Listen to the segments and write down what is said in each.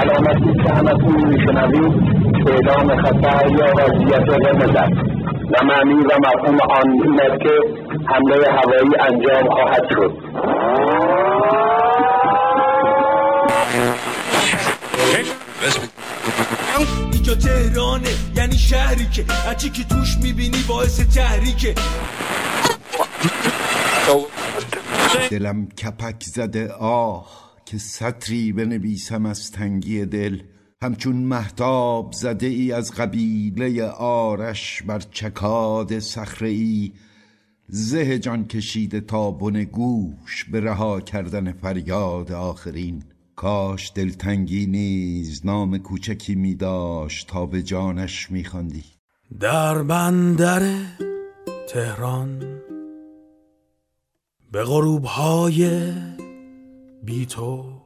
علامتی که همتون میشنوید. اعلام خطر یا وضعیت قرمز است. و معنی و مفهوم آن این است که حمله هوایی انجام خواهد شد. اینجا تهرانه یعنی شهری که هرچی که توش می‌بینی باعث تحریکه. دلم کپک زده آه. که سطری بنویسم از تنگی دل. همچون محتاب زده ای از قبیله آرش بر چکاد صخره ای زه جان کشیده تا بن گوش به رها کردن فریاد آخرین. کاش دلتنگی نیز نام کوچکی می داشت تا به جانش می خواندی. در بندر تهران به غروب های بی تو.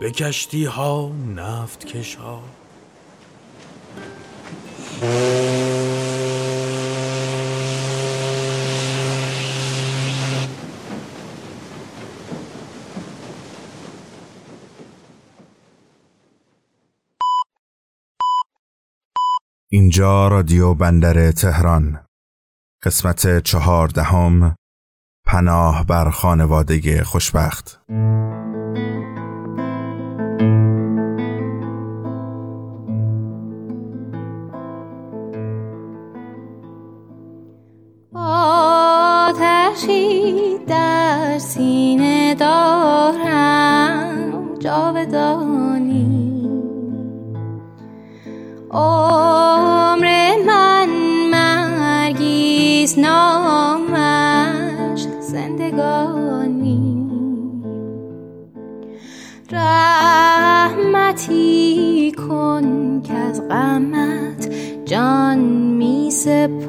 به کشتی ها نفت کش ها اینجا رادیو بندر تهران. قسمت چهاردهم پناه بر خانواده خوشبخت. آتشی در سینه دارم جاودانی. عمر زندگانی. رحمتی کن که از غمت جان می سپارم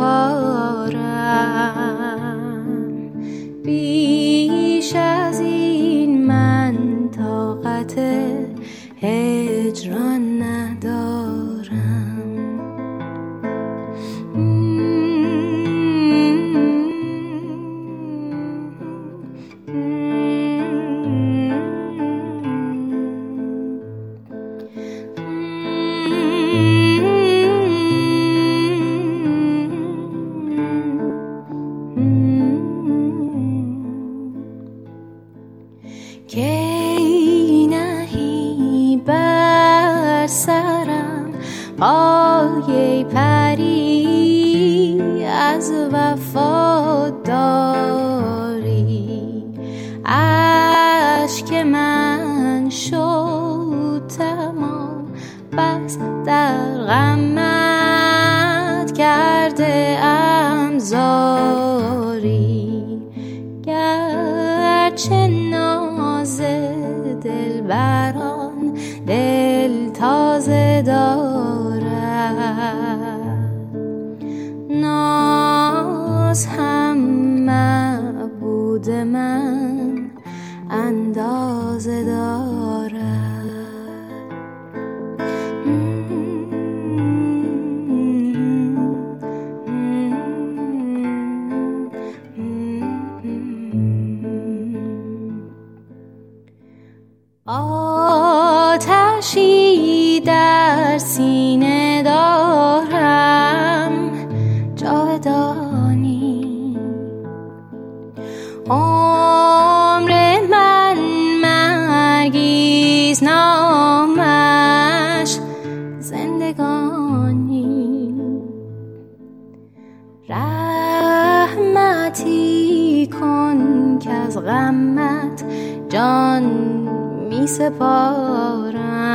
سپارم.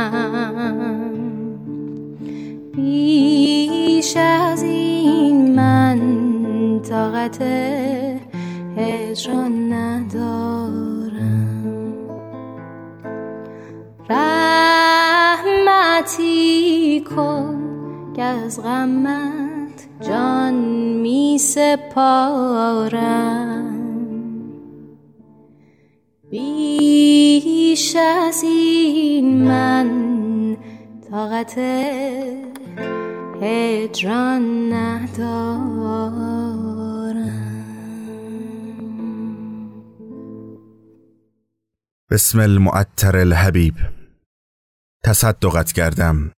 بیش از این من طاقت هجران ندارم. رحمتی کن که از غمت جان می سپارم. بیش از این من طاقت هجران ندارم. بسم المعطر الحبیب. تصدقت کردم.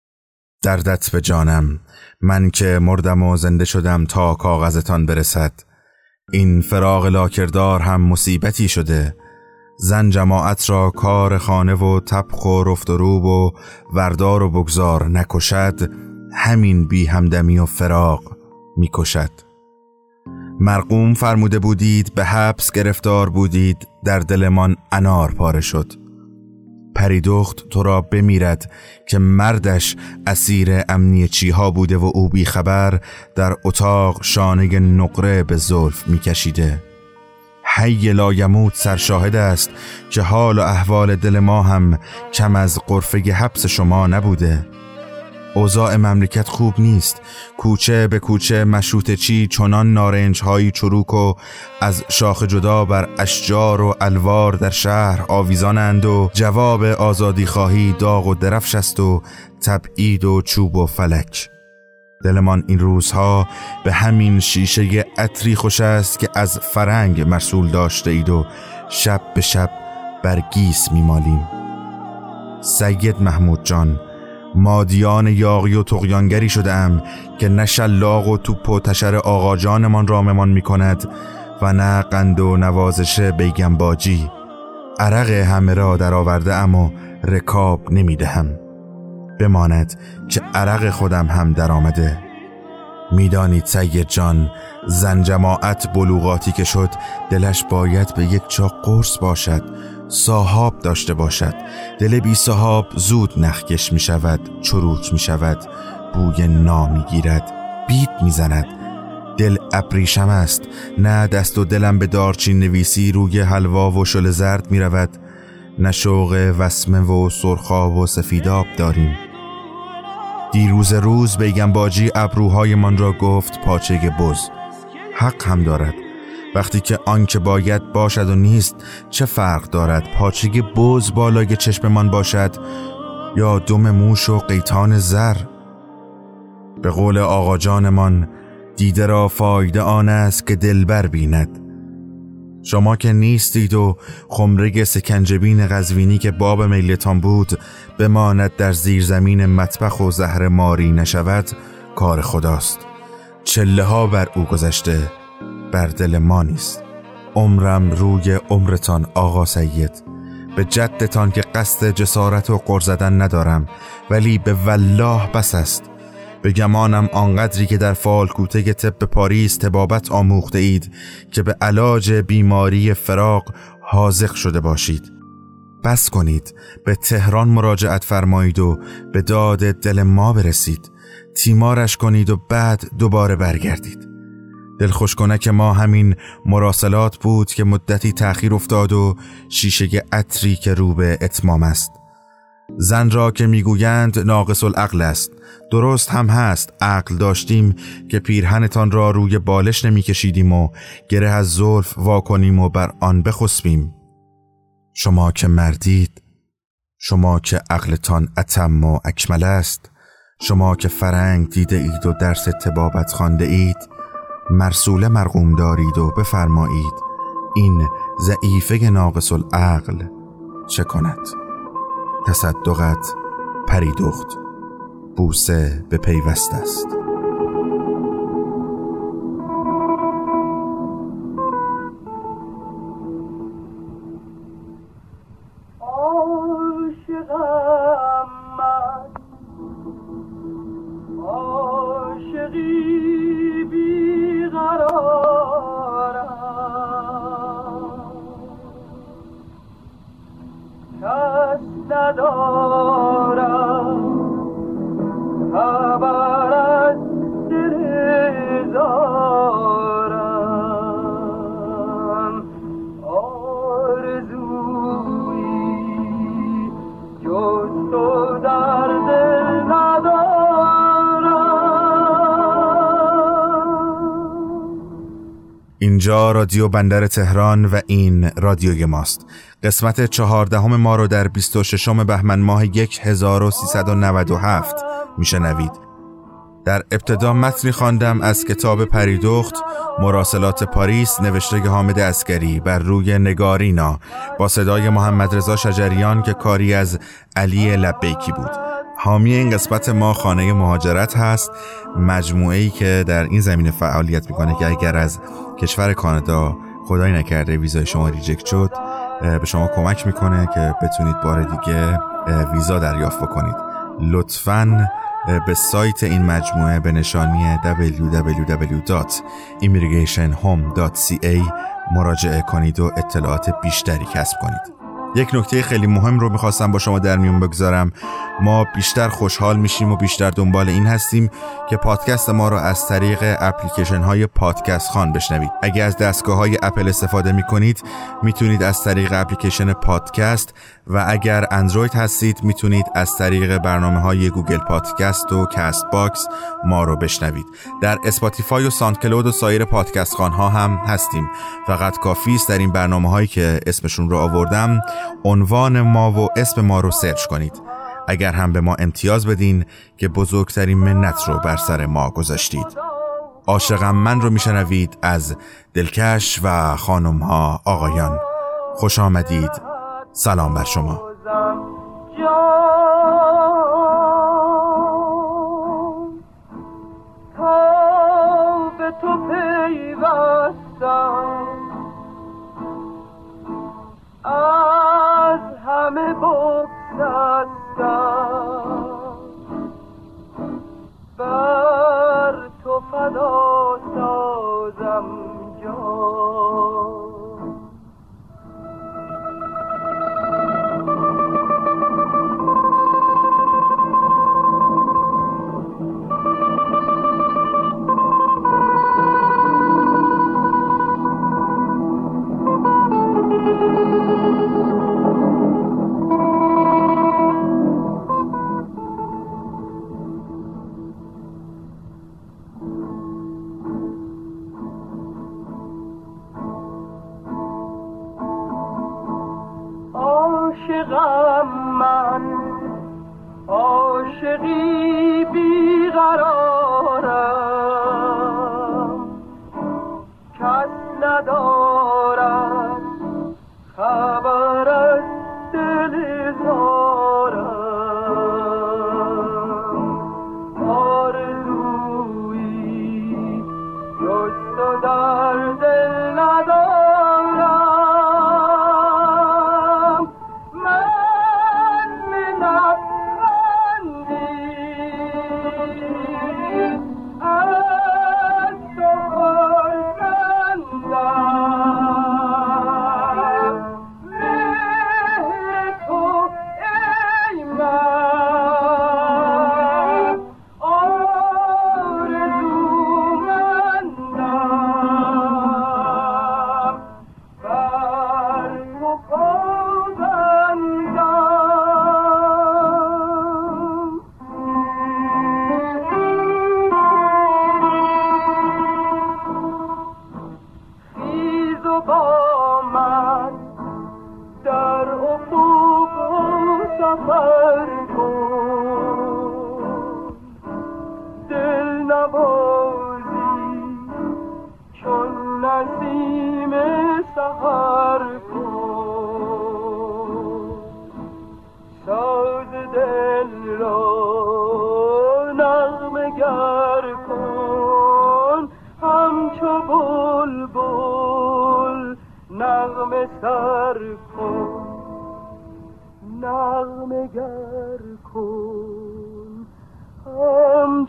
دردت به جانم. من که مردم و زنده شدم تا کاغذتان برسد. این فراغ لاکردار هم مصیبتی شده. زن جماعت را کار خانه و تبخ و رفت و روب و وردار و بگذار نکشد همین بی همدمی و فراغ می‌کشد. مرقوم فرموده بودید به حبس گرفتار بودید در دلمان انار پاره شد. پریدخت تو را بمیرد که مردش اسیر امنی چیها بوده و او بیخبر در اتاق شانه نقره به زلف میکشیده. حی لایموت سرشاهد است که حال و احوال دل ما هم کم از قرفه حبس شما نبوده. اوضاع مملکت خوب نیست کوچه به کوچه مشروط چی چنان نارنج هایی چروک و از شاخ جدا بر اشجار و الوار در شهر آویزانند و جواب آزادی خواهی داغ و درفش است و تبعید و چوب و فلک. دلمان این روزها به همین شیشه عطری خوش است که از فرنگ مرسول داشته اید و شب به شب بر گیس میمالیم. سید محمود جان مادیان یاغی و تقیانگری شده ام که نه شلاق و توپ و تشر آقا جانمان راممان می کند و نه قند و نوازش بیگم باجی عرق همه را در آورده ام و رکاب نمی دهم بماند که عرق خودم هم در آمده می‌دانید سید جان زن جماعت بلوغاتی که شد دلش باید به یک چاق قرص باشد صاحب داشته باشد. دل بی صاحب زود نخکش می شود چروک می شود بوی نا می گیرد بیت می زند دل ابریشم است نه دست و دلم به دارچین نویسی روی حلوا و شل زرد می رود نه شوق وسمه و سرخاب و سفیداب داریم. دیروز روز بیگم باجی ابروهایمان را گفت پاچه بز. حق هم دارد. وقتی که آنکه باید باشد و نیست چه فرق دارد؟ پاچگی بز بالای چشممان باشد یا دم موش و قیتان زر؟ به قول آقا جانمان دیده را فایده آن است که دلبر بیند. شما که نیستید و خمره سکنجبین غزوینی که باب میلتان بود بماند در زیر زمین مطبخ و زهر ماری نشود کار خداست. چله ها بر او گذشته بر دل ما نیست. عمرم روی عمرتان آقا سید. به جدتان که قصد جسارت و قر زدن ندارم ولی به والله بس است. به گمانم آنقدری که در فالکوته طب پاریس تبابت آموخته اید که به علاج بیماری فراق حاضق شده باشید. بس کنید به تهران مراجعت فرمایید و به داد دل ما برسید. تیمارش کنید و بعد دوباره برگردید. دلخوش که ما همین مراسلات بود که مدتی تأخیر افتاد و شیشه عطری که رو به اتمام است. زن را که می‌گویند ناقص العقل است. درست هم هست عقل داشتیم که پیرهنتان را روی بالش نمیکشیدیم و گره از زلف واکنیم و بر آن بخسبیم. شما که مردید شما که عقلتان اتم و اکمل است شما که فرنگ دیده اید و درس تبابت خانده اید مرسوله مرقوم دارید و بفرمایید این ضعیفه ناقص العقل چه کند؟ تصدقت پریدخت بوسه به پیوست است. اینجا رادیو بندر تهران و این رادیوی ماست. قسمت چهاردهم ما رو در 26 بهمن ماه 1397 میشنوید. در ابتدا متنی خواندم از کتاب پریدخت مراسلات پاریس نوشته حامد اسکری بر روی نگارینا با صدای محمد رضا شجریان که کاری از علی لبیکی بود. حامی این قسمت ما خانه مهاجرت هست مجموعه ای که در این زمینه فعالیت می‌کنه که اگر از کشور کانادا خدای نکرده ویزای شما ریجکت شد به شما کمک می‌کنه که بتونید بار دیگه ویزا دریافت بکنید. لطفاً به سایت این مجموعه به نشانی www.immigrationhome.ca مراجعه کنید و اطلاعات بیشتری کسب کنید. یک نکته خیلی مهم رو می‌خواستم با شما در میون بگذارم. ما بیشتر خوشحال میشیم و بیشتر دنبال این هستیم که پادکست ما رو از طریق اپلیکیشن های پادکست خان بشنوید. اگر از دستگاه های اپل استفاده می‌کنید می‌تونید از طریق اپلیکیشن پادکست و اگر اندروید هستید می‌تونید از طریق برنامه های Google Podcast و Castbox ما رو بشنوید. در Spotify و SoundCloud و سایر پادکست خان ها هم هستیم. فقط کافی است در این برنامه هایی که اسمشون رو آوردم عنوان ما و اسم ما رو سرچ کنید. اگر هم به ما امتیاز بدین که بزرگترین منت رو بر سر ما گذاشتید. عاشقم من رو میشنوید از دلکش و خانم ها آقایان. خوش آمدید. سلام بر شما. Amca نوازی چون نسیم سهر کن. ساز دل را نغمه گر کن. همچو بلبل نغم سر کن. نغمه گر سازم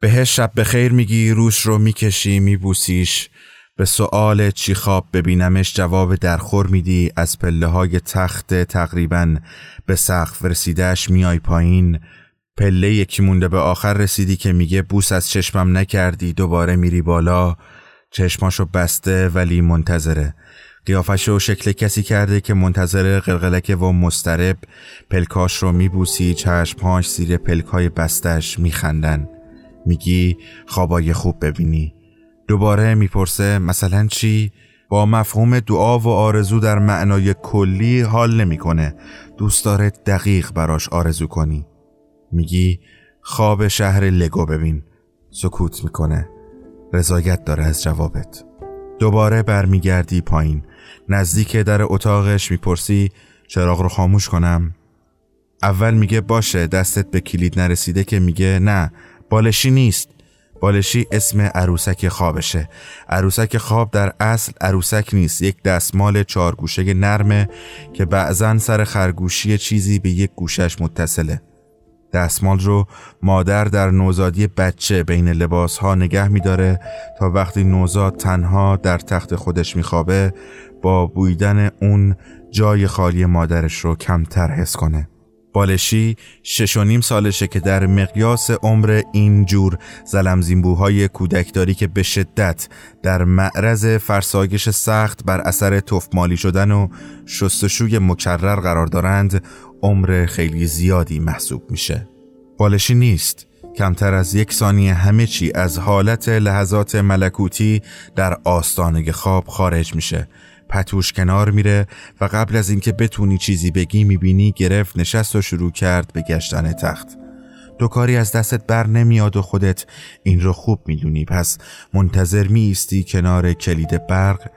بهش شب به خیر میگی روش رو می‌کشی میبوسیش. به سؤال چی خواب ببینمش جواب درخور میدی. از پله های تخت تقریبا به سقف رسیدهش میای پایین. پله یکی مونده به آخر رسیدی که میگه بوس از چشمم نکردی دوباره میری بالا. چشماشو بسته ولی منتظره. قیافش رو شکل کسی کرده که منتظر قلقلک و مسترب پلکاش رو میبوسی چشمهاش زیر پلکای بستش میخندن. میگی خوابای خوب ببینی. دوباره می‌پرسه مثلا چی؟ با مفهوم دعا و آرزو در معنای کلی حال نمی‌کنه. دوست داره دقیق براش آرزو کنی. میگی خواب شهر لگو ببین سکوت می‌کنه. رضایت داره از جوابت. دوباره برمیگردی پایین. نزدیک در اتاقش می‌پرسی چراغ رو خاموش کنم. اول میگه باشه دستت به کلید نرسیده که میگه نه بالشی نیست. بالشی اسم عروسک خوابشه. عروسک خواب در اصل عروسک نیست یک دستمال چارگوشه نرمه که بعضا سر خرگوشی چیزی به یک گوشش متصله. دستمال رو مادر در نوزادی بچه بین لباس ها نگه میداره تا وقتی نوزاد تنها در تخت خودش میخوابه با بویدن اون جای خالی مادرش رو کمتر حس کنه. بالشی شش و نیم سالشه که در مقیاس عمر این جور زلمزینبوهای کودکداری که به شدت در معرض فرسایش سخت بر اثر تفمالی شدن و شستشوی مکرر قرار دارند عمر خیلی زیادی محسوب میشه. بالشی نیست. کمتر از یک ثانیه همه چی از حالت لحظات ملکوتی در آستانه خواب خارج میشه. پتوش کنار میره و قبل از اینکه بتونی چیزی بگی می‌بینی گرفت نشست و شروع کرد به گشتن تخت. دو کاری از دستت بر نمیاد و خودت این رو خوب می‌دونی. پس منتظر میستی کنار کلید برق.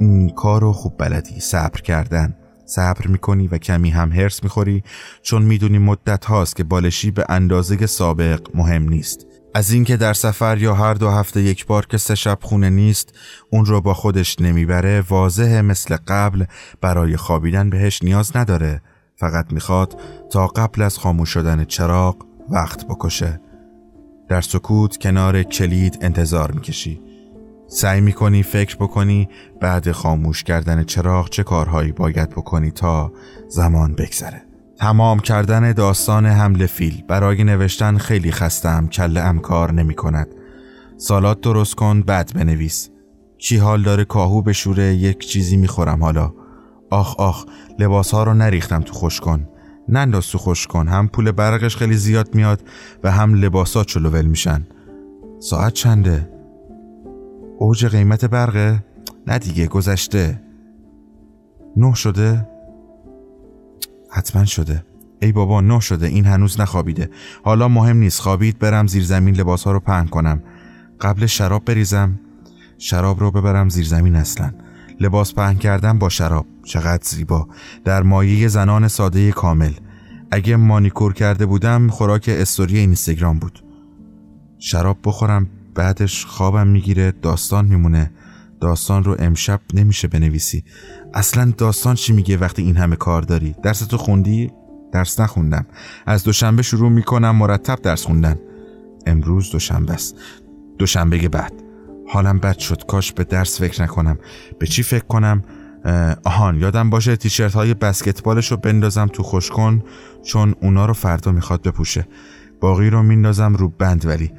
این کار رو خوب بلدی. صبر کردن. صبر می‌کنی و کمی هم هرس می‌خوری چون می‌دونی مدت هاست که بالشی به اندازه سابق مهم نیست. از اینکه در سفر یا هر دو هفته یک بار که سه شب خونه نیست اون رو با خودش نمی‌بره واضحه مثل قبل برای خوابیدن بهش نیاز نداره. فقط می‌خواد تا قبل از خاموش شدن چراغ وقت بکشه. در سکوت کنار کلید انتظار می‌کشی. سعی می‌کنی فکر بکنی بعد خاموش کردن چراغ چه کارهایی باید بکنی تا زمان بگذره. تمام کردن داستان حمل فیل برای نوشتن خیلی خستم کله ام کار نمی کند سالات درست کن بعد بنویس. چی حال داره؟ کاهو بشوره یک چیزی می‌خورم حالا. آخ آخ لباس ها رو نریختم تو خوش کن. ننداز تو خوش کن هم پول برقش خیلی زیاد میاد و هم لباسات چلوول میشن. ساعت چنده؟ اوج قیمت برقه؟ نه دیگه گذشته. نه شده؟ حتما شده. ای بابا نه شده. این هنوز نخوابیده. حالا مهم نیست. خوابید برم زیر زمین لباس ها رو پهن کنم. قبل شراب بریزم. شراب رو ببرم زیر زمین اصلا. لباس پهن کردم با شراب. چقدر زیبا. در مایه زنان ساده کامل. اگه مانیکور کرده بودم خوراک استوری اینستاگرام بود. شراب بخورم. بعدش خوابم می‌گیره داستان میمونه. داستان رو امشب نمیشه بنویسی. اصلا داستان چی میگه وقتی این همه کار داری؟ درس تو خوندی؟ درس نخوندم. از دوشنبه شروع می‌کنم مرتب درس خوندن. امروز دوشنبه است. دوشنبه بعد. حالم بد شد. کاش به درس فکر نکنم. به چی فکر کنم؟ آهان یادم باشه تیشرت های بسکتبالش رو بندازم تو خوشکن چون اونا رو فردا می‌خواد بپوشه. باقی رو میندازم رو بند ولی.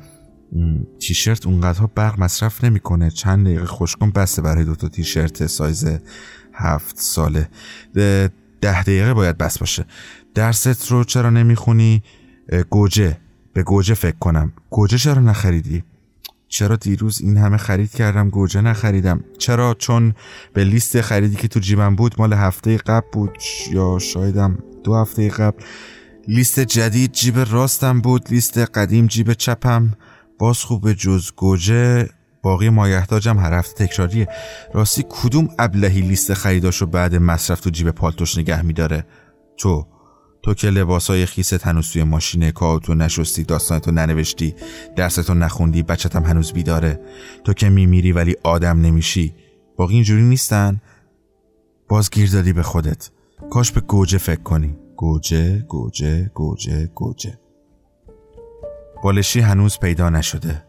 تیشرت اونقدرها برق مصرف نمی‌کنه. چند دقیقه خوشکن بسته برای دوتا تیشرت سایز هفت ساله. ده دقیقه باید بس باشه. درست رو چرا نمی‌خونی؟ گوجه. به گوجه فکر کنم. گوجه چرا نخریدی؟ چرا دیروز این همه خرید کردم گوجه نخریدم؟ چرا؟ چون به لیست خریدی که تو جیبم بود مال هفته قبل بود یا شایدم دو هفته قبل. لیست جدید جیب راستم بود. لیست قدیم جیب چپم. باز خوب جز گوجه باقی مایحتاجم هر هفته تکراریه. راستی کدوم ابلهی لیست خریداشو بعد مصرف تو جیب پالتوش نگه میداره؟ تو تو که لباسای خیست هنوز توی ماشینه کاوتو نشستی داستانتو ننوشتی درستو نخوندی بچتم هنوز بیداره. تو که میمیری ولی آدم نمیشی. باقی اینجوری نیستن. باز گیر دادی به خودت. کاش به گوجه فکر کنی. گوجه گوجه گوجه گوجه. بالشی هنوز پیدا نشده.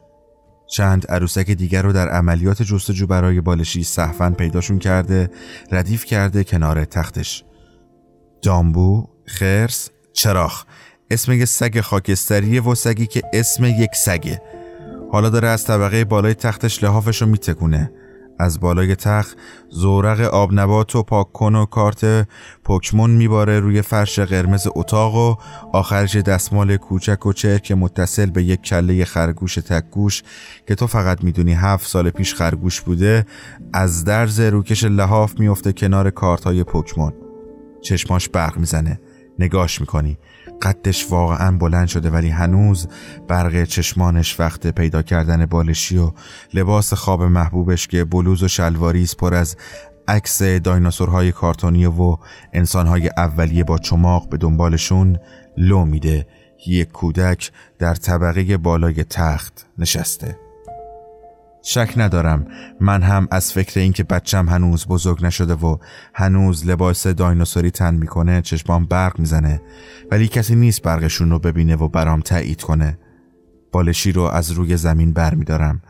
چند عروسک دیگر رو در عملیات جستجو برای بالشی صحفا پیداشون کرده ردیف کرده کنار تختش. دامبو، خرس، چراخ اسم یه سگ خاکستریه و سگی که اسم یک سگه. حالا داره از طبقه بالای تختش لحافش رو میتکونه. از بالای تخت زورق آب نبات و پاک کن و کارت پوکمون میباره روی فرش قرمز اتاق و آخرش دستمال کوچک و چرک متصل به یک کله خرگوش تکگوش که تو فقط می‌دونی هفت سال پیش خرگوش بوده از درز روکش لحاف میفته کنار کارت های پوکمون چشماش برق می‌زنه. نگاش می‌کنی. قدش واقعا بلند شده ولی هنوز برق چشمانش وقت پیدا کردن بالشی و لباس خواب محبوبش که بلوز و شلواریز پر از عکس دایناسورهای کارتونی و انسانهای اولیه با چماق به دنبالشون لو میده. یک کودک در طبقه بالای تخت نشسته. شک ندارم. من هم از فکر اینکه بچم هنوز بزرگ نشده و هنوز لباس دایناسوری تن می‌کنه چشمام برق می‌زنه. ولی کسی نیست برقشون رو ببینه و برام تایید کنه. بالشی رو از روی زمین بر میدارم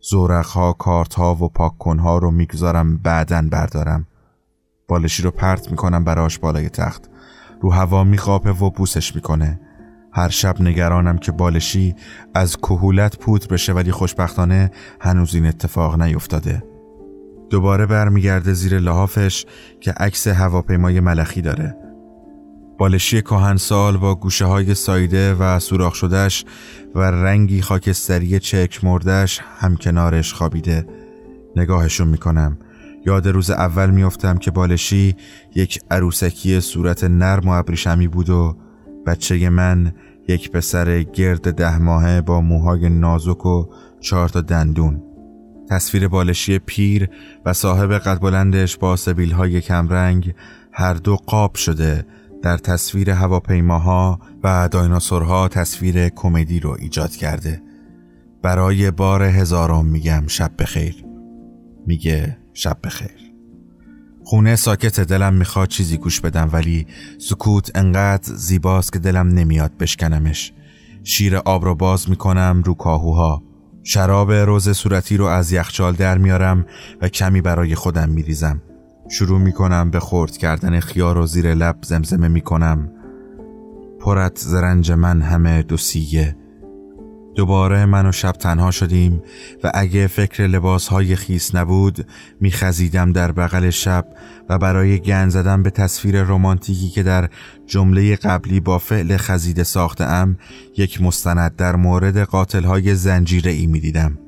زورخها، کارتها و پاککنها رو می‌گذارم بعدن بردارم. بالشی رو پرت می‌کنم براش بالای تخت. رو هوا میخوابه و بوسش می‌کنه. هر شب نگرانم که بالشی از کهولت پودر بشه ولی خوشبختانه هنوز این اتفاق نیفتاده. دوباره برمیگرده زیر لحافش که عکس هواپیمای ملخی داره. بالشی کهنسال با گوشه های سایده و سوراخ شدهش و رنگی خاکستری چک مردش هم کنارش خوابیده. نگاهشون می‌کنم. یاد روز اول میافتم که بالشی یک عروسکی صورت نرم و ابریشمی بود و بچه من یک پسر گرد ده ماهه با موهای نازک و چهار تا دندون. تصویر بالشی پیر و صاحب قد بلندش با سبیل های کمرنگ هر دو قاب شده در تصویر هواپیماها و دایناسورها تصویر کمدی رو ایجاد کرده. برای بار هزارم میگم شب بخیر. میگه شب بخیر. خونه ساکت دلم می‌خواد چیزی گوش بدم ولی سکوت انقدر زیباست که دلم نمیاد بشکنمش. شیر آب رو باز می‌کنم رو کاهوها. شراب روز صورتی رو از یخچال در میارم و کمی برای خودم میریزم. شروع می‌کنم به خورد کردن خیار و زیر لب زمزمه می‌کنم. پرت زرنج من همه دوسیه دوباره من و شب تنها شدیم و اگه فکر لباس های خیس نبود میخزیدم در بغل شب و برای گن زدن به تصویر رمانتیکی که در جمله قبلی با فعل خزیده ساخته ام یک مستند در مورد قاتل های زنجیره ای می‌دیدم.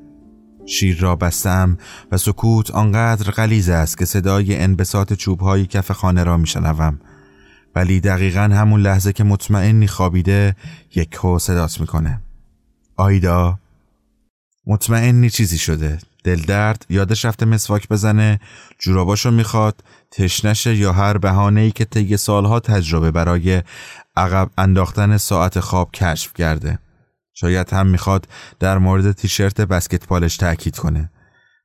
شیر را بستم و سکوت آنقدر غلیظ است که صدای انبساط چوب های کف خانه را میشنوم ولی دقیقا همون لحظه که مطمئنی خوابیده یک هو صدات می‌کنه آیدا مطمئنی چیزی شده؟ دل درد؟ یادش رفته مسواک بزنه؟ جوراباشو می‌خواد؟ تشنشه یا هر بهانه ای که طی سالها تجربه برای عقب انداختن ساعت خواب کشف کرده. شاید هم می‌خواد در مورد تیشرت بسکتبالش تاکید کنه.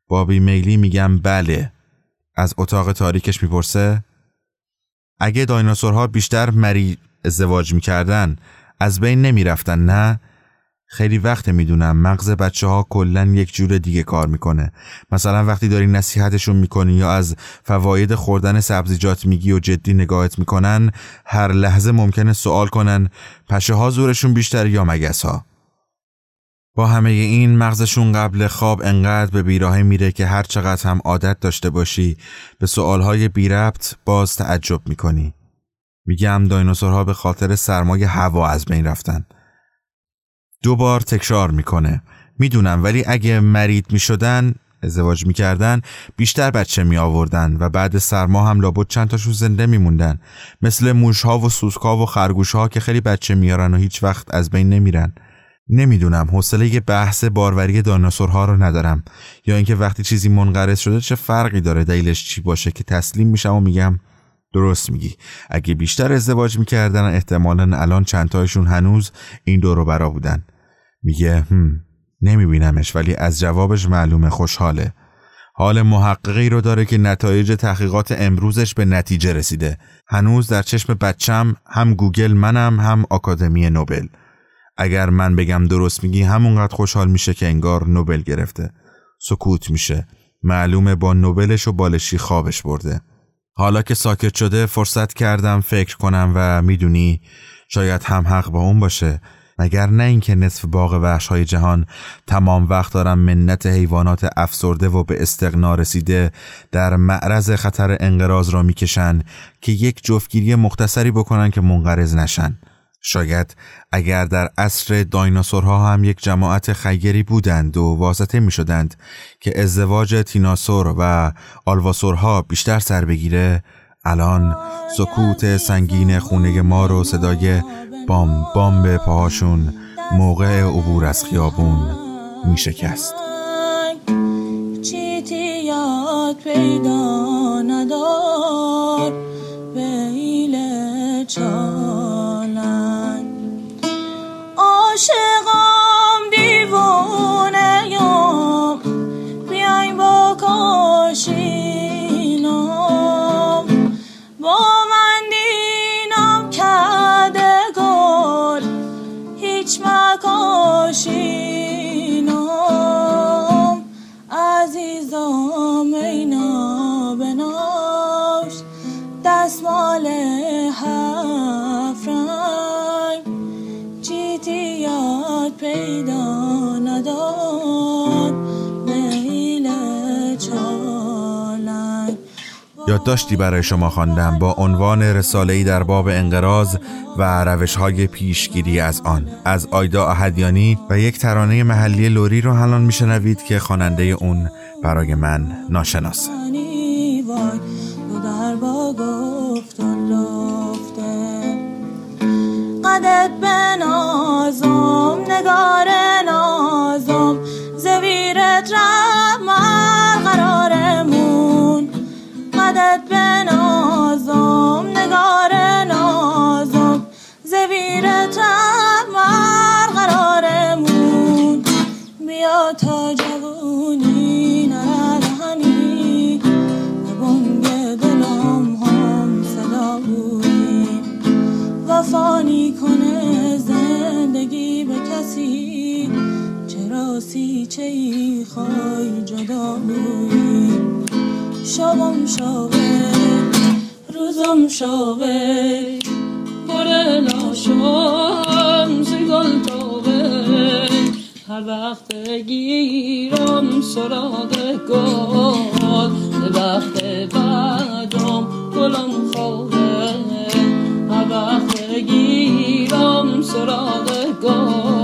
با میلی میگم بله. از اتاق تاریکش می‌پرسه. اگه دایناسورها بیشتر مری ازدواج می‌کردن از بین نمی‌رفتن نه؟ خیلی وقت می‌دونم مغز بچه ها کلا یک جور دیگه کار می‌کنه. مثلا وقتی داری نصیحتشون می‌کنی یا از فواید خوردن سبزیجات میگی و جدی نگاهت می‌کنن هر لحظه ممکنه سوال کنن پشه ها زورشون بیشتر یا مگس ها با همه این مغزشون قبل خواب انقدر به بیراهه میره که هر چقدر هم عادت داشته باشی به سوالهای بی ربط باز تعجب می‌کنی. میگم دایناسورها به خاطر سرمایه هوا از بین رفتن. دو بار تکرار می‌کنه. می‌دونم ولی اگه مرید می‌شدن ازدواج می‌کردن بیشتر بچه می آوردن و بعد سرما هم لابد چند تاشون زنده میموندن. مثل موشها و سوسکا و خرگوشها که خیلی بچه میارن و هیچ وقت از بین نمیرن. نمی‌دونم حوصله بحث باروری داناسورها رو ندارم. یا اینکه وقتی چیزی منقرض شده چه فرقی داره دلیلش چی باشه که تسلیم میشم و میگم درست میگی. اگه بیشتر ازدواج می‌کردن احتمالا الان چندتایشون هنوز این دورو برا بودن. میگه هم نمیبینمش ولی از جوابش معلومه خوشحاله. حال محققی رو داره که نتایج تحقیقات امروزش به نتیجه رسیده. هنوز در چشم بچم هم گوگل منم هم آکادمی نوبل. اگر من بگم درست میگی همونقدر خوشحال میشه که انگار نوبل گرفته. سکوت میشه. معلومه با نوبلش و بالشی خوابش برده. حالا که ساکت شده فرصت کردم فکر کنم و می‌دونی شاید هم حق با اون باشه. مگر نه اینکه نصف باغ وحش های جهان تمام وقت دارم منت حیوانات افسرده و به استقنا رسیده در معرض خطر انقراض را می‌کشن که یک جفتگیری مختصری بکنن که منقرض نشن. شاید اگر در عصر دایناسورها هم یک جماعت خیری بودند و واسطه می شدند که ازدواج تیناسور و آلواسورها بیشتر سر بگیره الان سکوت سنگین خونه ما رو صدای بام بام به پاهاشون موقع عبور از خیابون می شکست پیدا ندار بیل یادداشتی برای شما خواندم با عنوان رساله‌ای در باب انقراض و روش‌های پیشگیری از آن. از آیدا احدیانی و یک ترانه محلی لوری رو الان میشنوید که خواننده اون برای من ناشناسه لفته قدت قدت به نازم نگار نازم. زویرت رحمت قرارمون. بیا تا جوونی نردهنی به دلم هم صدا بودی. وفانی کنه زندگی به کسی. چرا سیچه ای خواهی جدا بودی؟ شبم شاقه روزم شاقه بره لاشم زیگل تاقه هر وقت گیرم سراغ گل به وقت بعدم گلم خواه هر وقت گیرم سراغ گل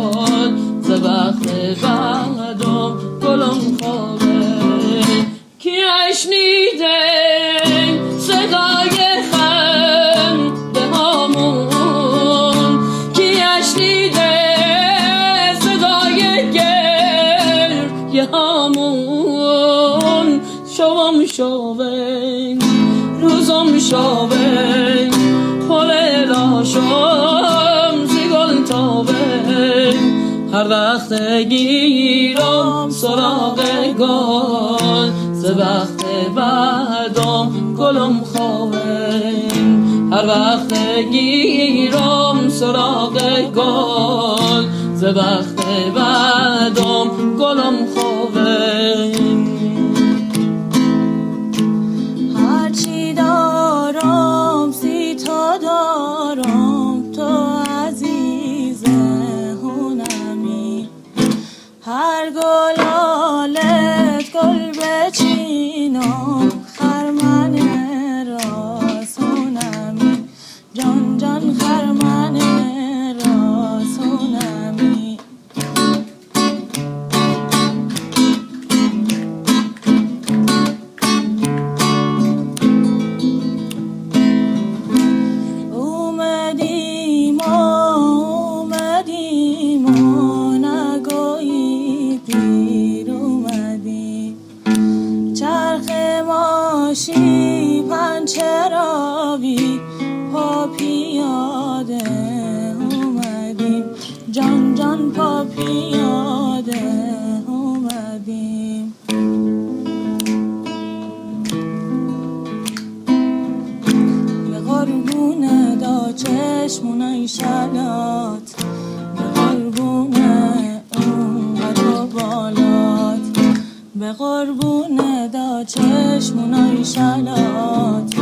گیرم سراغ گل. ز وقت بعدم گلم خواهه هر وقت گیرم سراغ گل. ز وقت بعدم گلم شلات به قربون اون و بالات. به قربون دا چشمونای شلات.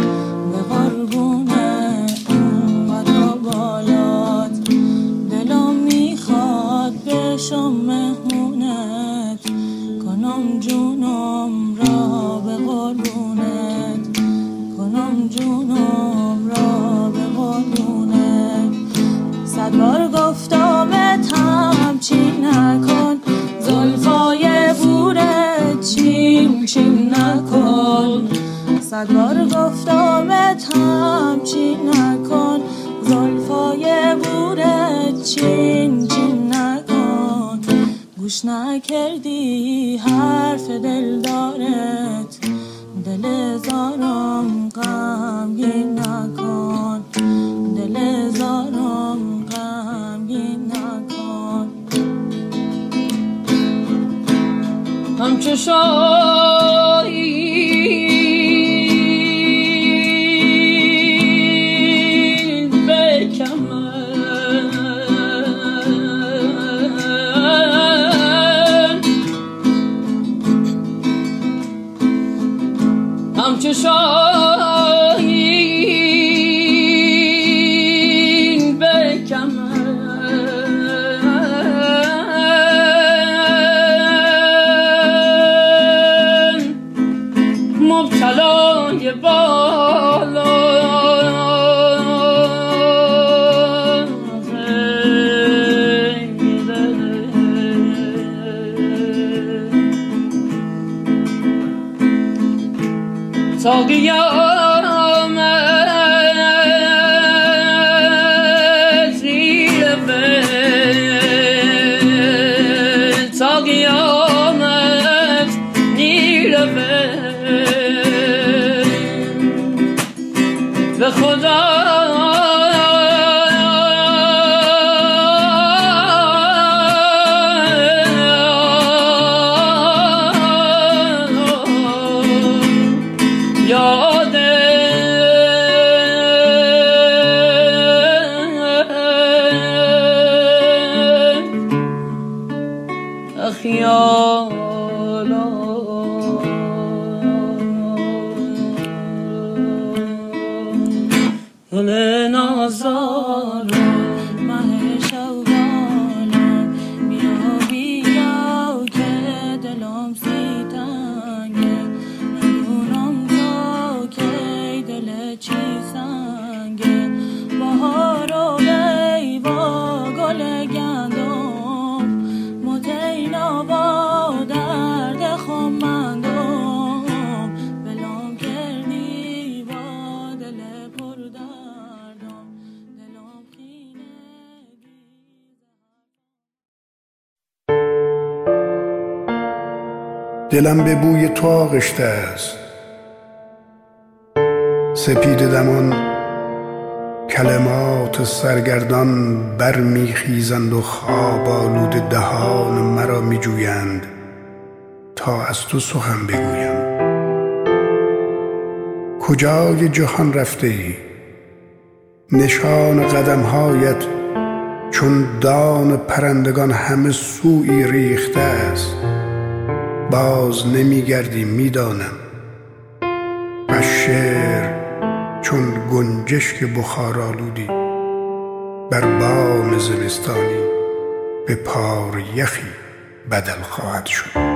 صد بار گفتمت همچین نکن. زلفای بورت چین چین نکن. گوش نکردی حرف دل دارت. دل زارم غمگین نکن. دل زارم غمگین نکن. همچو شاهی همچو دلم به بوی تو آغشته است. سپید دمان کلمات سرگردان برمیخیزند و خواب آلود دهان مرا میجویند تا از تو سخن بگویم. کجای جهان رفته ای؟ نشان قدمهایت چون دان پرندگان همه سوی ریخته است. باز نمیگردی می‌دانم. و شعر چون گنجشک بخار آلودی بر بام زمستانی به پار یخی بدل خواهد شد.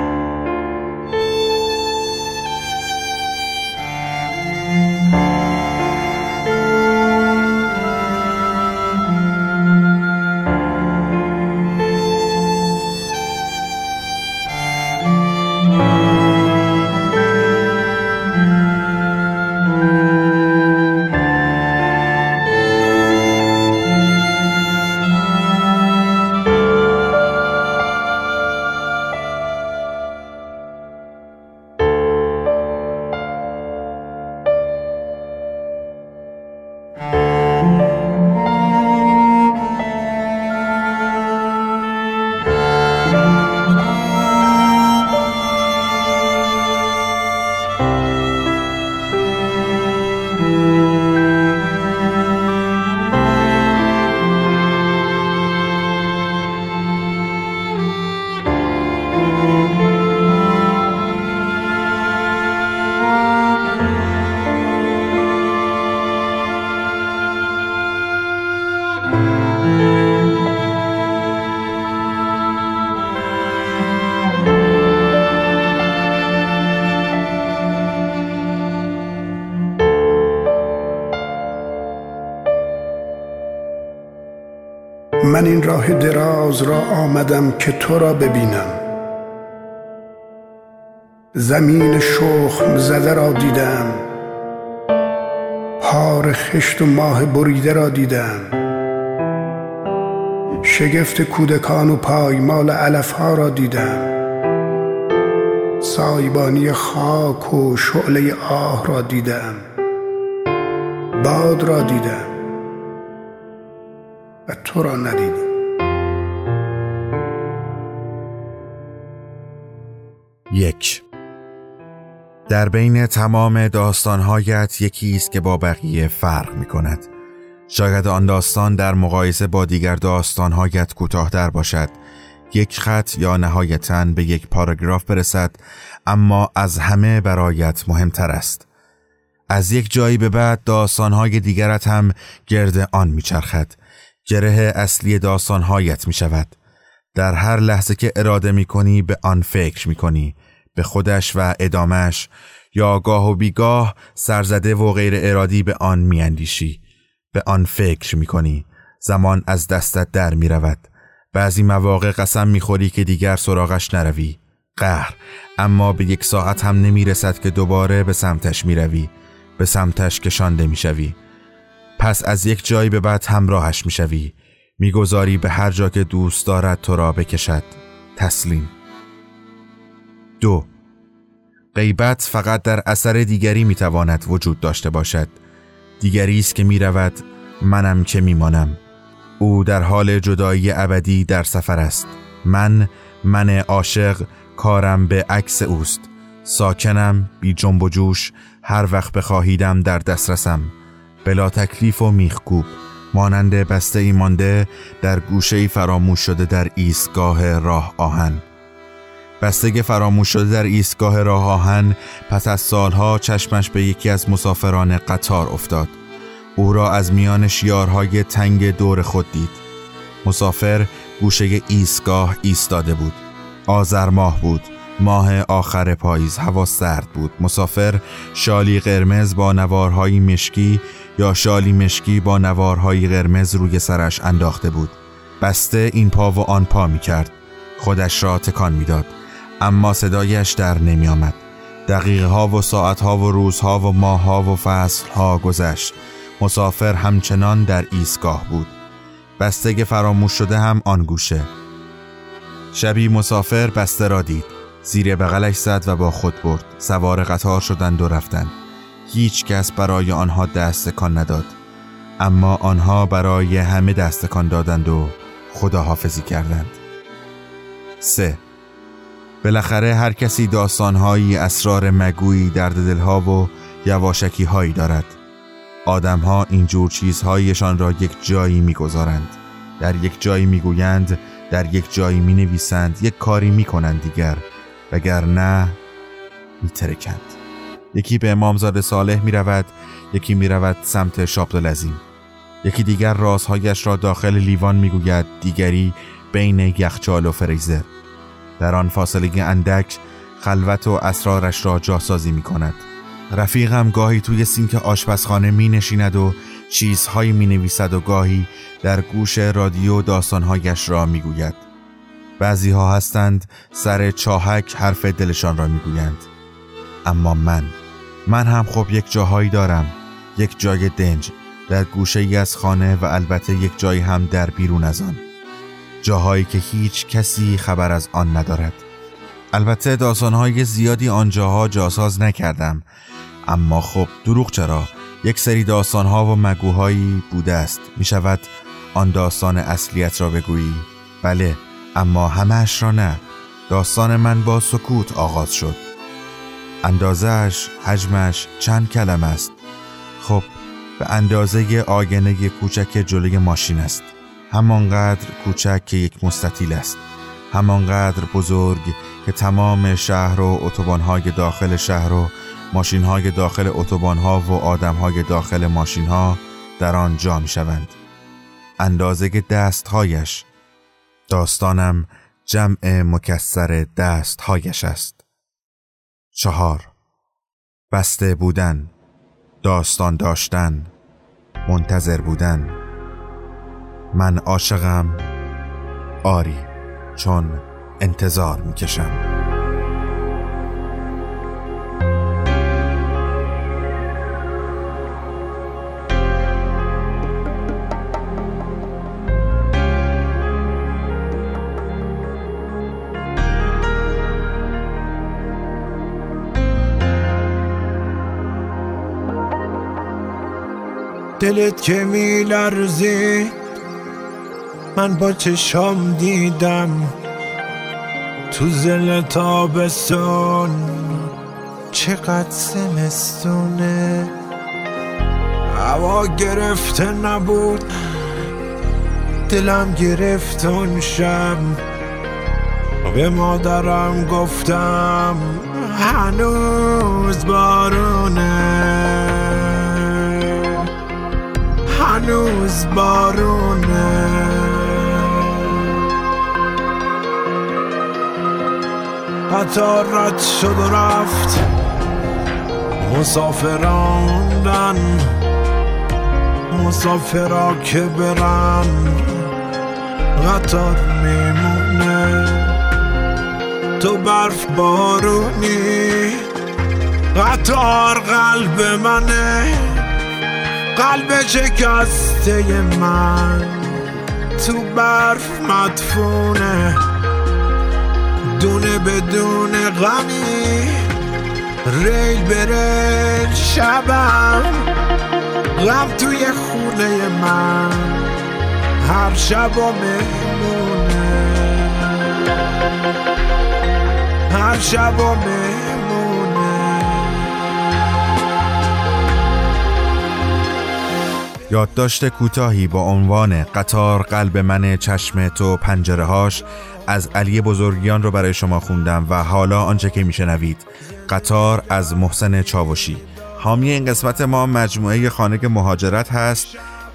آمدم که تو را ببینم. زمین شخم زده را دیدم. هار خشت و ماه بریده را دیدم. شگفت کودکان و پایمال علف ها را دیدم. سایبانی خاک و شعله آه را دیدم. باد را دیدم. و تو را ندیدم. یک. در بین تمام داستانهایت یکی است که با بقیه فرق می کند شاید آن داستان در مقایسه با دیگر داستانهایت کوتاهتر باشد. یک خط یا نهایتا به یک پاراگراف برسد اما از همه برایت مهمتر است. از یک جایی به بعد داستانهای دیگرت هم گرد آن میچرخد. گره اصلی داستانهایت می شود در هر لحظه که اراده می کنی به آن فکر می کنی به خودش و ادامش یا گاه و بیگاه سرزده و غیر ارادی به آن می اندیشی. به آن فکر می کنی زمان از دستت در می رود بعضی مواقع قسم می خوری که دیگر سراغش نروی. قهر. اما به یک ساعت هم نمی رسد که دوباره به سمتش می روی به سمتش کشانده می شوی پس از یک جایی به بعد همراهش می شوی می‌گذاری به هر جا که دوست دارد تو را بکشد. تسلیم. دو. غیبت فقط در اثر دیگری می‌تواند وجود داشته باشد. دیگری است که می‌رود منم که میمانم. او در حال جدایی ابدی در سفر است. من من عاشق کارم به عکس اوست. ساکنم بی جنب و جوش هر وقت بخواهیدم در دسترسم. بلا تکلیف و میخکوب. مانند بسته ای مانده در گوشه فراموش شده در ایستگاه راه آهن. بستگی فراموش شده در ایستگاه راه آهن پس از سالها چشمش به یکی از مسافران قطار افتاد. او را از میان شیارهای تنگ دور خود دید. مسافر گوشه ایستگاه ایستاده بود. آذر ماه بود. ماه آخر پاییز هوا سرد بود. مسافر شالی قرمز با نوارهای مشکی یا شالی مشکی با نوارهای قرمز روی سرش انداخته بود. بسته این پا و آن پا می کرد. خودش را تکان می‌داد اما صدایش در نمی آمد. دقیقه ها و ساعت ها و روزها و ماه ها و فصل ها گذشت. مسافر همچنان در ایستگاه بود. بستگ فراموش شده هم آن گوشه. شبی مسافر بسته را دید. زیر بغلش زد و با خود برد. سوار قطار شدند و رفتند. هیچ کس برای آنها دستکان نداد. اما آنها برای همه دستکان دادند و خداحافظی کردند. سه. بالاخره هر کسی داستانهایی اسرار مگویی درد دلها و یواشکی هایی دارد. آدمها اینجور چیزهایشان را یک جایی می‌گذارند. در یک جایی می‌گویند در یک جایی می نویسند یک کاری می کنند دیگر. وگرنه می ترکند یکی به امامزاده صالح می رود یکی می رود سمت شابدالعظیم یکی دیگر رازهایش را داخل لیوان می گوید دیگری بین یخچال و فریزر. در آن فاصله اندک خلوت و اسرارش را جاسازی می کند رفیقم گاهی توی سینک آشپزخانه می نشیند و چیزهایی می نویسد و گاهی در گوش رادیو داستانهایش را می گوید بعضی ها هستند سر چاهک حرف دلشان را می گویند اما من من هم خب یک جاهایی دارم یک جای دنج در گوشه ای از خانه و البته یک جای هم در بیرون از آن. جاهایی که هیچ کسی خبر از آن ندارد. البته داستانهای زیادی آنجاها جاساز نکردم. اما خب دروغ چرا؟ یک سری داستانها و مگوهایی بوده است. می شود آن داستان اصلیت را بگویی؟ بله. اما همهش را نه داستان من با سکوت آغاز شد. اندازهش حجمش چند کلم است؟ خب به اندازه آگنه کوچک جلوی ماشین است. همانقدر کوچک که یک مستطیل است. همانقدر بزرگ که تمام شهر و اتوبانهای داخل شهر و ماشینهای داخل اتوبانها و آدمهای داخل ماشینها در آن جا می شوند اندازه دستهایش داستانم جمع مکسر دستهایش است. چهار. بسته بودن داستان داشتن منتظر بودن. من عاشقم آری چون انتظار می‌کشم. دلت که میلرزید من با چشام دیدم تو زل تابستون. چقدر زمستونه. هوا گرفته نبود. دلم گرفت اون شب. به مادرم گفتم هنوز بارونه. هنوز بارونه. قطار رد شد و رفت. مسافراندن. مسافرا که برن. قطار میمونه. تو برف بارونی. قطار قلب منه. قلب شکسته من تو برف مدفونه. دونه بدون غمی ریل بره شبم. غم توی خونه من هر شب و مهمونه. هر شب و مهمونه. یادداشت کوتاهی با عنوان قطار قلب من چشم تو پنجره هاش از علی بزرگیان رو برای شما خوندم و حالا آنچه که میشنوید. قطار از محسن چاوشی. حامی این قسمت ما مجموعه خانه مهاجرت هست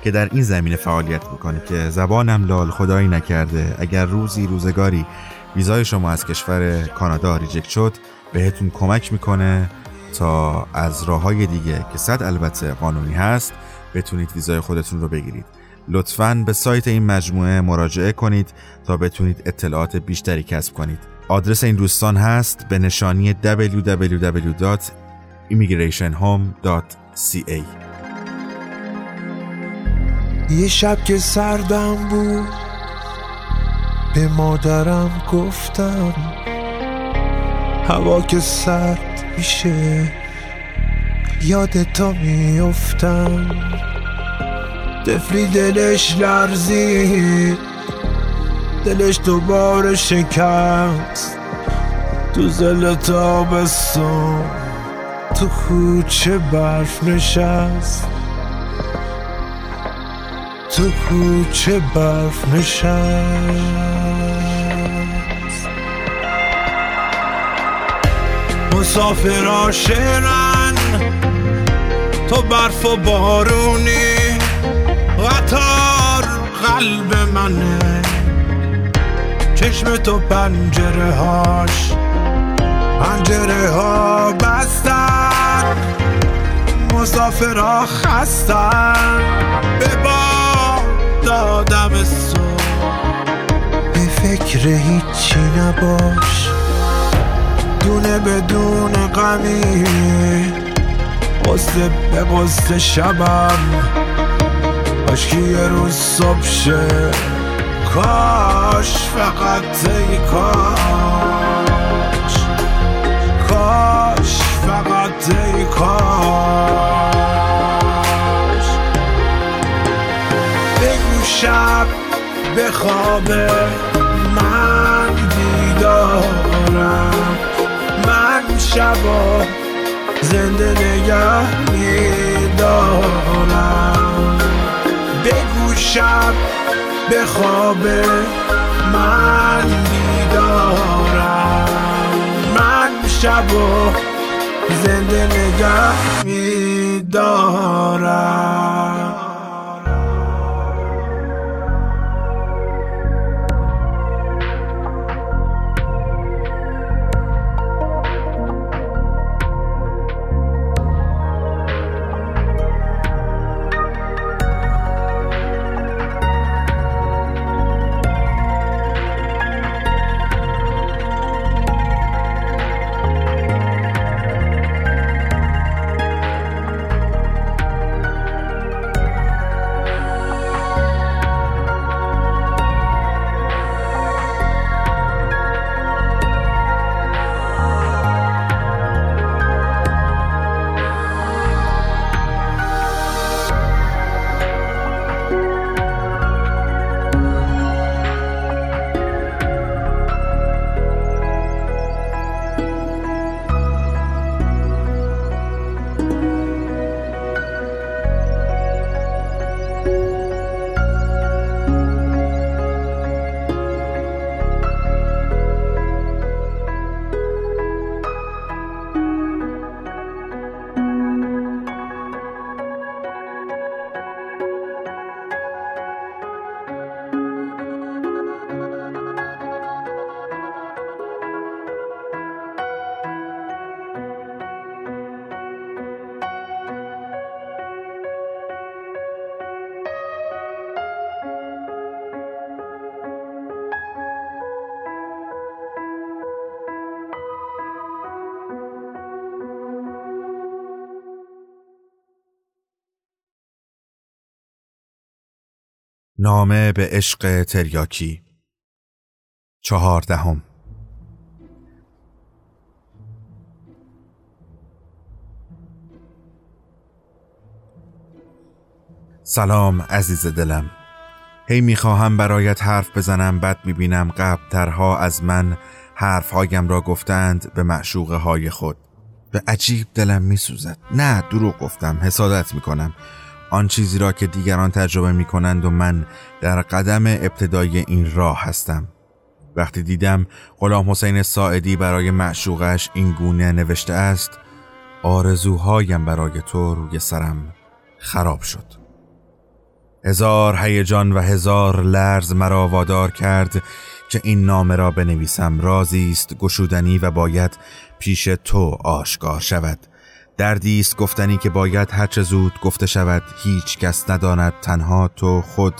که در این زمینه فعالیت می‌کنه که زبانم لال خدایی نکرده. اگر روزی روزگاری ویزای شما از کشور کانادا ریجکت شد بهتون کمک می‌کنه تا از راه های دیگه که صد البته قانونی هست بتونید ویزای خودتون رو بگیرید. لطفاً به سایت این مجموعه مراجعه کنید تا بتونید اطلاعات بیشتری کسب کنید. آدرس این دوستان هست به نشانی www.immigrationhome.ca یه شب که سردم بود به مادرم گفتم هوا که سرد میشه. یاد تو میفتم تفلی دلش لرزید دلش دوباره شکست. تو زل تابستون تو کوچه برف نشست. تو کوچه برف نشست. مسافرا شرن تو برف و بارونی. قطار قلب منه. چشم تو پنجره هاش. پنجره ها بستن. مسافرا خستن. به با دادم صبح. به فکر هیچی نباش. دونه بدون غمی قصه به قصه شبم. کاش یه روز صبح شه. کاش فقط ای کاش. کاش فقط ای کاش. بگو شب به خواب من بیدارم. من شبا زنده نگه میدارم. بگو شب به خواب من بیدارم من شب و زنده نگه میدارم. نامه به عشق تریاکی. چهاردهم. سلام عزیز دلم. هی می‌خواهم برایت حرف بزنم بد می‌بینم قبلترها از من حرفهایم را گفتند به معشوقه های خود. به عجیب دلم میسوزد. نه دروغ گفتم حسادت می‌کنم. آن چیزی را که دیگران تجربه می‌کنند و من در قدم ابتدای این راه هستم. وقتی دیدم غلام حسین ساعدی برای معشوقش این گونه نوشته است آرزوهایم برای تو روی سرم خراب شد. هزار هیجان و هزار لرز مرا وادار کرد که این نامه را بنویسم. رازی است گشودنی و باید پیش تو آشکار شود. دردی است گفتنی که باید هرچه زود گفته شود هیچ کس نداند تنها تو خود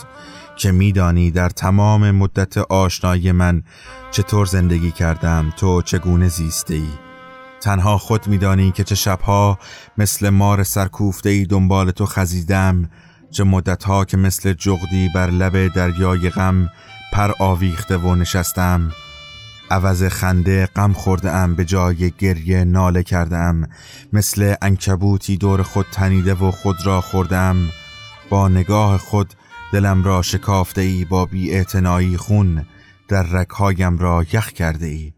که میدانی در تمام مدت آشنایی من چطور زندگی کردم تو چگونه زیسته ای تنها خود میدانی که چه شبها مثل مار سرکوفته ای دنبال تو خزیدم چه مدتها که مثل جغدی بر لب دریای غم پر آویخته و نشستم. عوض خنده غم خورده ام به جای گریه ناله کرده ام مثل انکبوتی دور خود تنیده و خود را خوردم با نگاه خود دلم را شکافته ای با بی خون در رکهایم را یخ کرده ای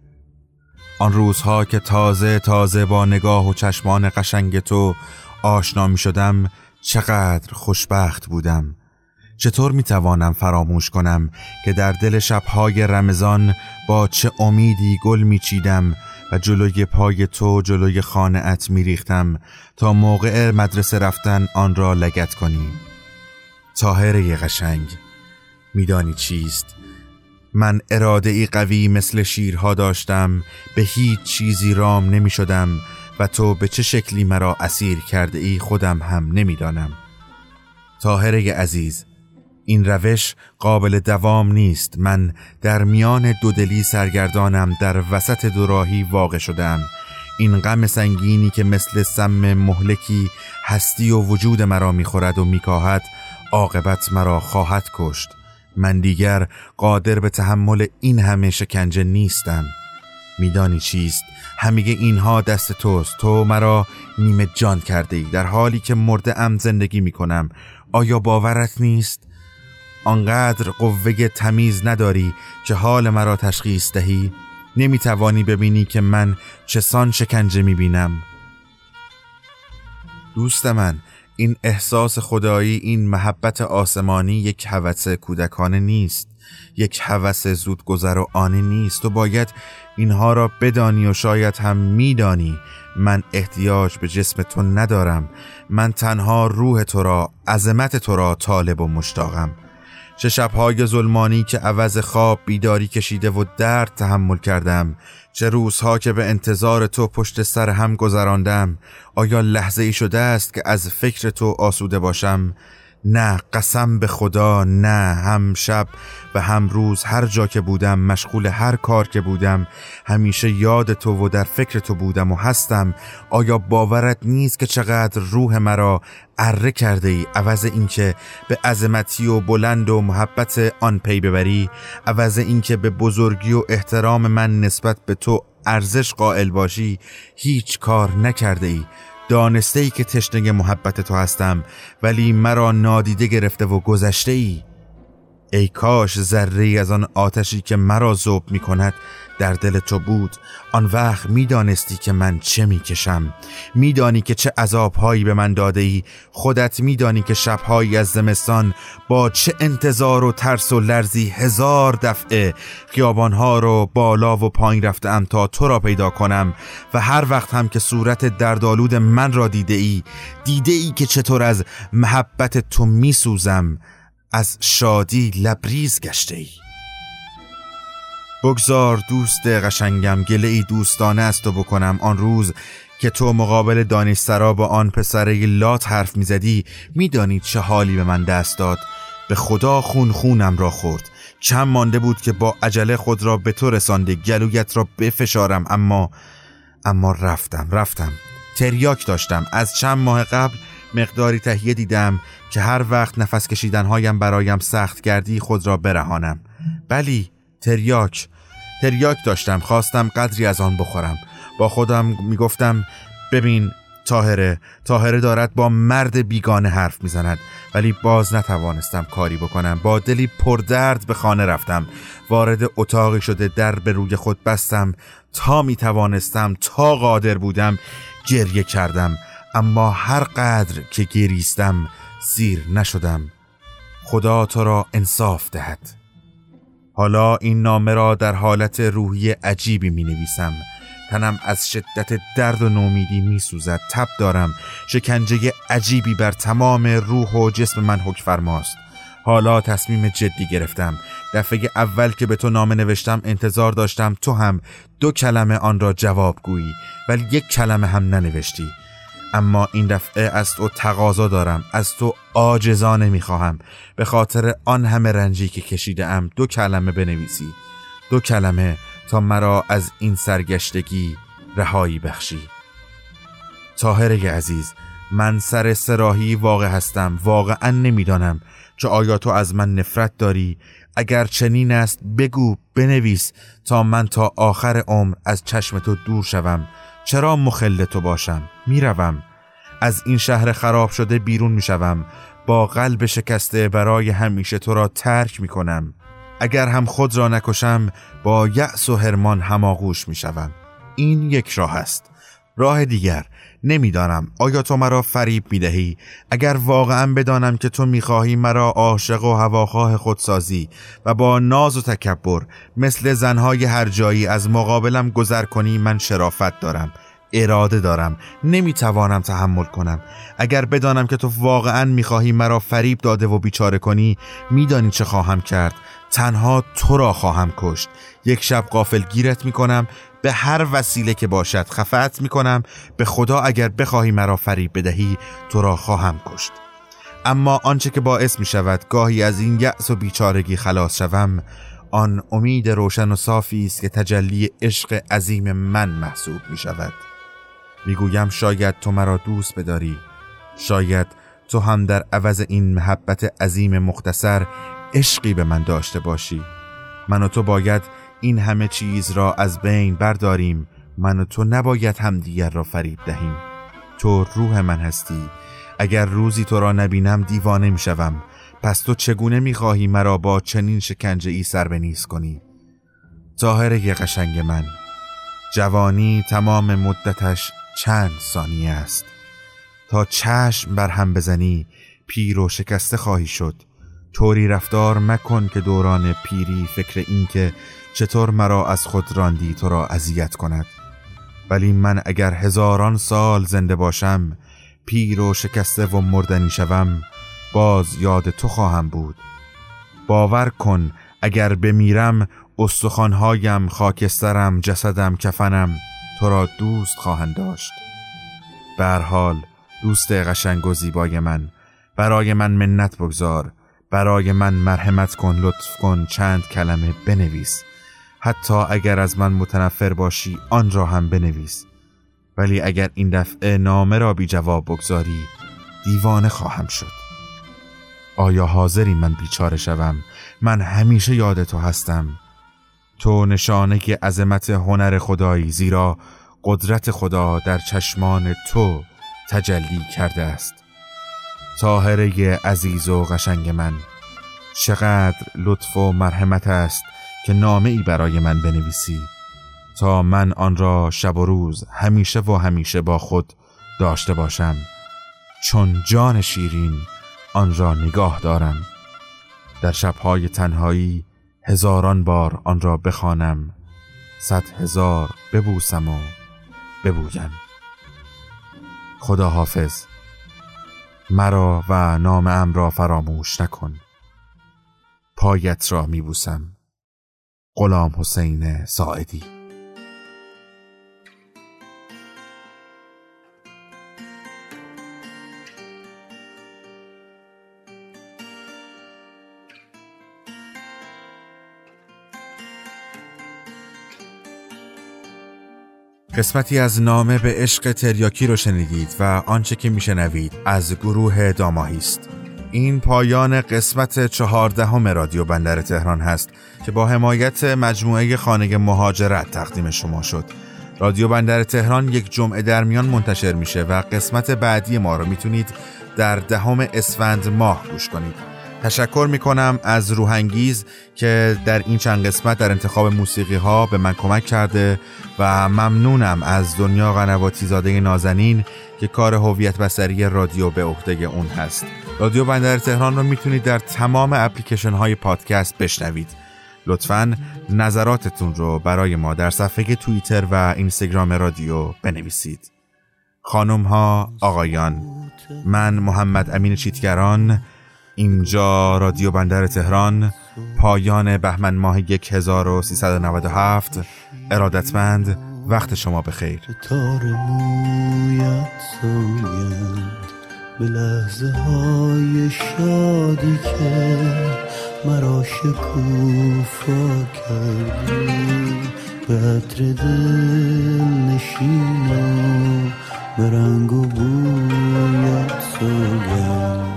آن روزها که تازه تازه با نگاه و چشمان قشنگ تو آشنا می شدم چقدر خوشبخت بودم. چطور می توانم فراموش کنم که در دل شبهای رمضان با چه امیدی گل می چیدم و جلوی پای تو جلوی ات می ریختم تا موقع مدرسه رفتن آن را لگت کنی تاهره قشنگ میدانی چیست من اراده ای قوی مثل شیرها داشتم به هیچ چیزی رام نمی شدم و تو به چه شکلی مرا اسیر کرده ای خودم هم نمی‌دانم. تاهره عزیز این روش قابل دوام نیست. من در میان دودلی سرگردانم در وسط دوراهی واقع شدم این غم سنگینی که مثل سم مهلکی هستی و وجود مرا می‌خورد و میکاهد عاقبت مرا خواهد کشت. من دیگر قادر به تحمل این همه شکنجه نیستم. میدانی چیست؟ همه اینها دست توست. تو مرا نیمه جان کرده ای در حالی که مرده ام زندگی می‌کنم. آیا باورت نیست؟ آنقدر قوه تمیز نداری که حال مرا تشخیص دهی؟ نمی‌توانی ببینی که من چسان شکنجه می‌بینم. دوست من این احساس خدایی این محبت آسمانی یک هوس کودکانه نیست. یک هوس زودگذر و آنی نیست. تو باید اینها را بدانی و شاید هم میدانی. من احتیاج به جسم تو ندارم. من تنها روح تو را عظمت تو را طالب و مشتاقم. چه شبهای ظلمانی که عوض خواب بیداری کشیده و درد تحمل کردم چه روزها که به انتظار تو پشت سر هم گذراندم آیا لحظه ای شده است که از فکر تو آسوده باشم؟ نه قسم به خدا نه هم شب و هم روز. هر جا که بودم مشغول هر کار که بودم همیشه یاد تو و در فکر تو بودم و هستم. آیا باورت نیست که چقدر روح مرا اره کرده ای؟ عوض اینکه به عظمتی و بلند و محبت آن پی ببری. عوض اینکه به بزرگی و احترام من نسبت به تو ارزش قائل باشی. هیچ کار نکرده ای. دانسته ای که تشنه محبت تو هستم ولی مرا نادیده گرفته و گذشته ای ای کاش ذره از آن آتشی که مرا زوب می کند در دل تو بود. آن وقت می‌دانستی که من چه می‌کشم. میدانی که چه عذابهایی به من داده ای خودت میدانی که شبهایی از زمستان با چه انتظار و ترس و لرزی هزار دفعه خیابانها رو بالا و پایین رفتم تا تو را پیدا کنم. و هر وقت هم که صورت دردالود من را دیده ای دیده ای که چطور از محبت تو میسوزم. از شادی لبریز گشته ای. بگذار دوست قشنگم گله ای دوستانه است تو بکنم. آن روز که تو مقابل دانشسرا با آن پسره لات حرف می‌زدی می‌دانید چه حالی به من دست داد. به خدا خون خونم را خورد. چند مانده بود که با عجله خود را به تو رسانده گلویت را بفشارم. اما اما رفتم رفتم. تریاک داشتم. از چند ماه قبل مقداری تهیه دیدم. که هر وقت نفس کشیدنهایم برایم سخت کردی خود را برهانم. بلی تریاک. تریاک داشتم خواستم قدری از آن بخورم. با خودم می‌گفتم ببین تاهره تاهره دارد با مرد بیگانه حرف می‌زند ولی باز نتوانستم کاری بکنم. با دلی پردرد به خانه رفتم. وارد اتاقی شده در به روی خود بستم. تا می توانستم تا قادر بودم گریه کردم. اما هر قدر که گریستم زیر نشدم. خدا تو را انصاف دهد. حالا این نامه را در حالت روحی عجیبی می نویسم. تنم از شدت درد و نومیدی می سوزد. تب دارم. شکنجه عجیبی بر تمام روح و جسم من حک فرماست. حالا تصمیم جدی گرفتم. دفعه اول که به تو نامه نوشتم انتظار داشتم تو هم دو کلمه آن را جواب گویی ولی یک کلمه هم ننوشتی. اما این دفعه از تو تقاضا دارم از تو آجزانه می‌خواهم. به خاطر آن همه رنجی که کشیده ام دو کلمه بنویسی. دو کلمه تا مرا از این سرگشتگی رهایی بخشی. تاهر عزیز من سر سراحی واقع هستم واقعا نمی‌دانم چه آیا تو از من نفرت داری. اگر چنین است بگو بنویس تا من تا آخر عمر از چشم تو دور شوم. چرا مخل تو باشم؟ می‌روم. از این شهر خراب شده بیرون می‌شوم. با قلب شکسته برای همیشه تو را ترک می‌کنم. اگر هم خود را نکشم با یأس و هرمان هماغوش می‌شوم. این یک راه است. راه دیگر نمی‌دانم آیا تو مرا فریب می‌دهی؟ اگر واقعا بدانم که تو می‌خواهی مرا عاشق و هواخواه خود سازی و با ناز و تکبر مثل زنهای هر جایی از مقابلم گذر کنی من شرافت دارم. اراده دارم. نمی‌توانم تحمل کنم. اگر بدانم که تو واقعا می‌خواهی مرا فریب داده و بیچاره کنی میدانی چه خواهم کرد. تنها تو را خواهم کشت. یک شب قافل گیرت می‌کنم. به هر وسیله که باشد خفت می‌کنم. به خدا اگر بخواهی مرا فریب بدهی تو را خواهم کشت. اما آنچه که باعث می شود گاهی از این یأس و بیچارگی خلاص شوم آن امید روشن و صافی است که تجلی عشق عظیم من محسوب می شود می‌گویم شاید تو مرا دوست بداری. شاید تو هم در عوض این محبت عظیم مختصر عشقی به من داشته باشی. من و تو باید این همه چیز را از بین برداریم. من و تو نباید همدیگر را فریب دهیم. تو روح من هستی. اگر روزی تو را نبینم دیوانه می‌شوم. پس تو چگونه می‌خواهی مرا با چنین شکنجه ای سر به نیست کنی ظاهر قشنگ من. جوانی تمام مدتش چند ثانیه است. تا چشم بر هم بزنی پیر و شکسته خواهی شد. طوری رفتار مکن که دوران پیری فکر این که چطور مرا از خود راندی تو را اذیت کند. ولی من اگر هزاران سال زنده باشم پیر و شکسته و مردنی شوم باز یاد تو خواهم بود. باور کن اگر بمیرم استخوانهایم خاکسترم جسدم کفنم. تو را دوست خواهند داشت. به حال دوست قشنگ و زیبای من برای من منت بگذار. برای من مرحمت کن لطف کن چند کلمه بنویس. حتی اگر از من متنفر باشی آن را هم بنویس. ولی اگر این دفعه نامه را بی جواب بگذاری دیوانه خواهم شد. آیا حاضری من بیچاره شوم؟ من همیشه یاد تو هستم. تو نشانه عظمت هنر خدایی زیرا قدرت خدا در چشمان تو تجلی کرده است. تاهره عزیز و قشنگ من چقدر لطف و مرحمت است که نامه ای برای من بنویسی. تا من آن را شب و روز همیشه و همیشه با خود داشته باشم چون جان شیرین آن را نگاه دارم. در شبهای تنهایی هزاران بار آن را بخوانم صد هزار ببوسم و ببویم. خدا حافظ مرا و نام ام را فراموش نکن. پایت را میبوسم. غلام حسین ساعدی. قسمتی از نامه به عشق تریاکی رو شنیدید و آنچه که میشنوید از گروه داماهی است. این پایان قسمت چهاردهم رادیو بندر تهران هست که با حمایت مجموعه خانه مهاجرت تقدیم شما شد. رادیو بندر تهران یک جمعه در میان منتشر میشه و قسمت بعدی ما رو می‌تونید در دهم اسفند ماه گوش کنید. تشکر می کنم از روحنگیز که در این چند قسمت در انتخاب موسیقی ها به من کمک کرده و ممنونم از دنیا قنواتی زاده نازنین که کار هویت بسری رادیو به عهده اون هست. رادیو بندر تهران رو می‌تونید در تمام اپلیکیشن های پادکست بشنوید. لطفا نظراتتون رو برای ما در صفحه توییتر و اینستاگرام رادیو بنویسید. خانم ها آقایان من محمد امین چیتگران اینجا رادیو بندر تهران پایان بهمن ماه 1397 ارادتمند وقت شما بخیر. تار مویت به لحظه های شادی که مرا شکوفا کردی به عطر دل نشین و به رنگ و بویت سوگند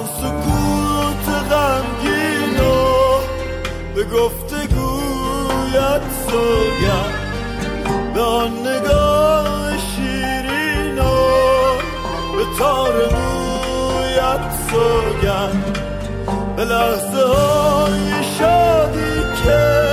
سکوت غمگین و به گفتگویت سوگم به آن نگاه شیرین و به تار مویت سوگم به لحظه های شادی که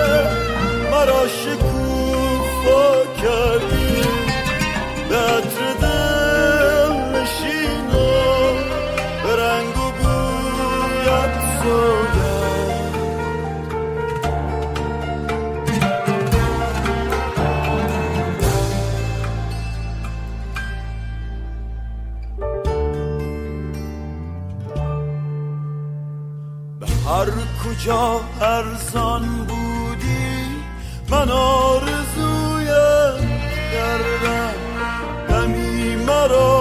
کجا ارزان بودی من آرزویم کردم دمی مرا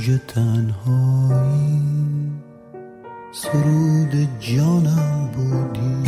اوج تنهایی سرود جانم بودی.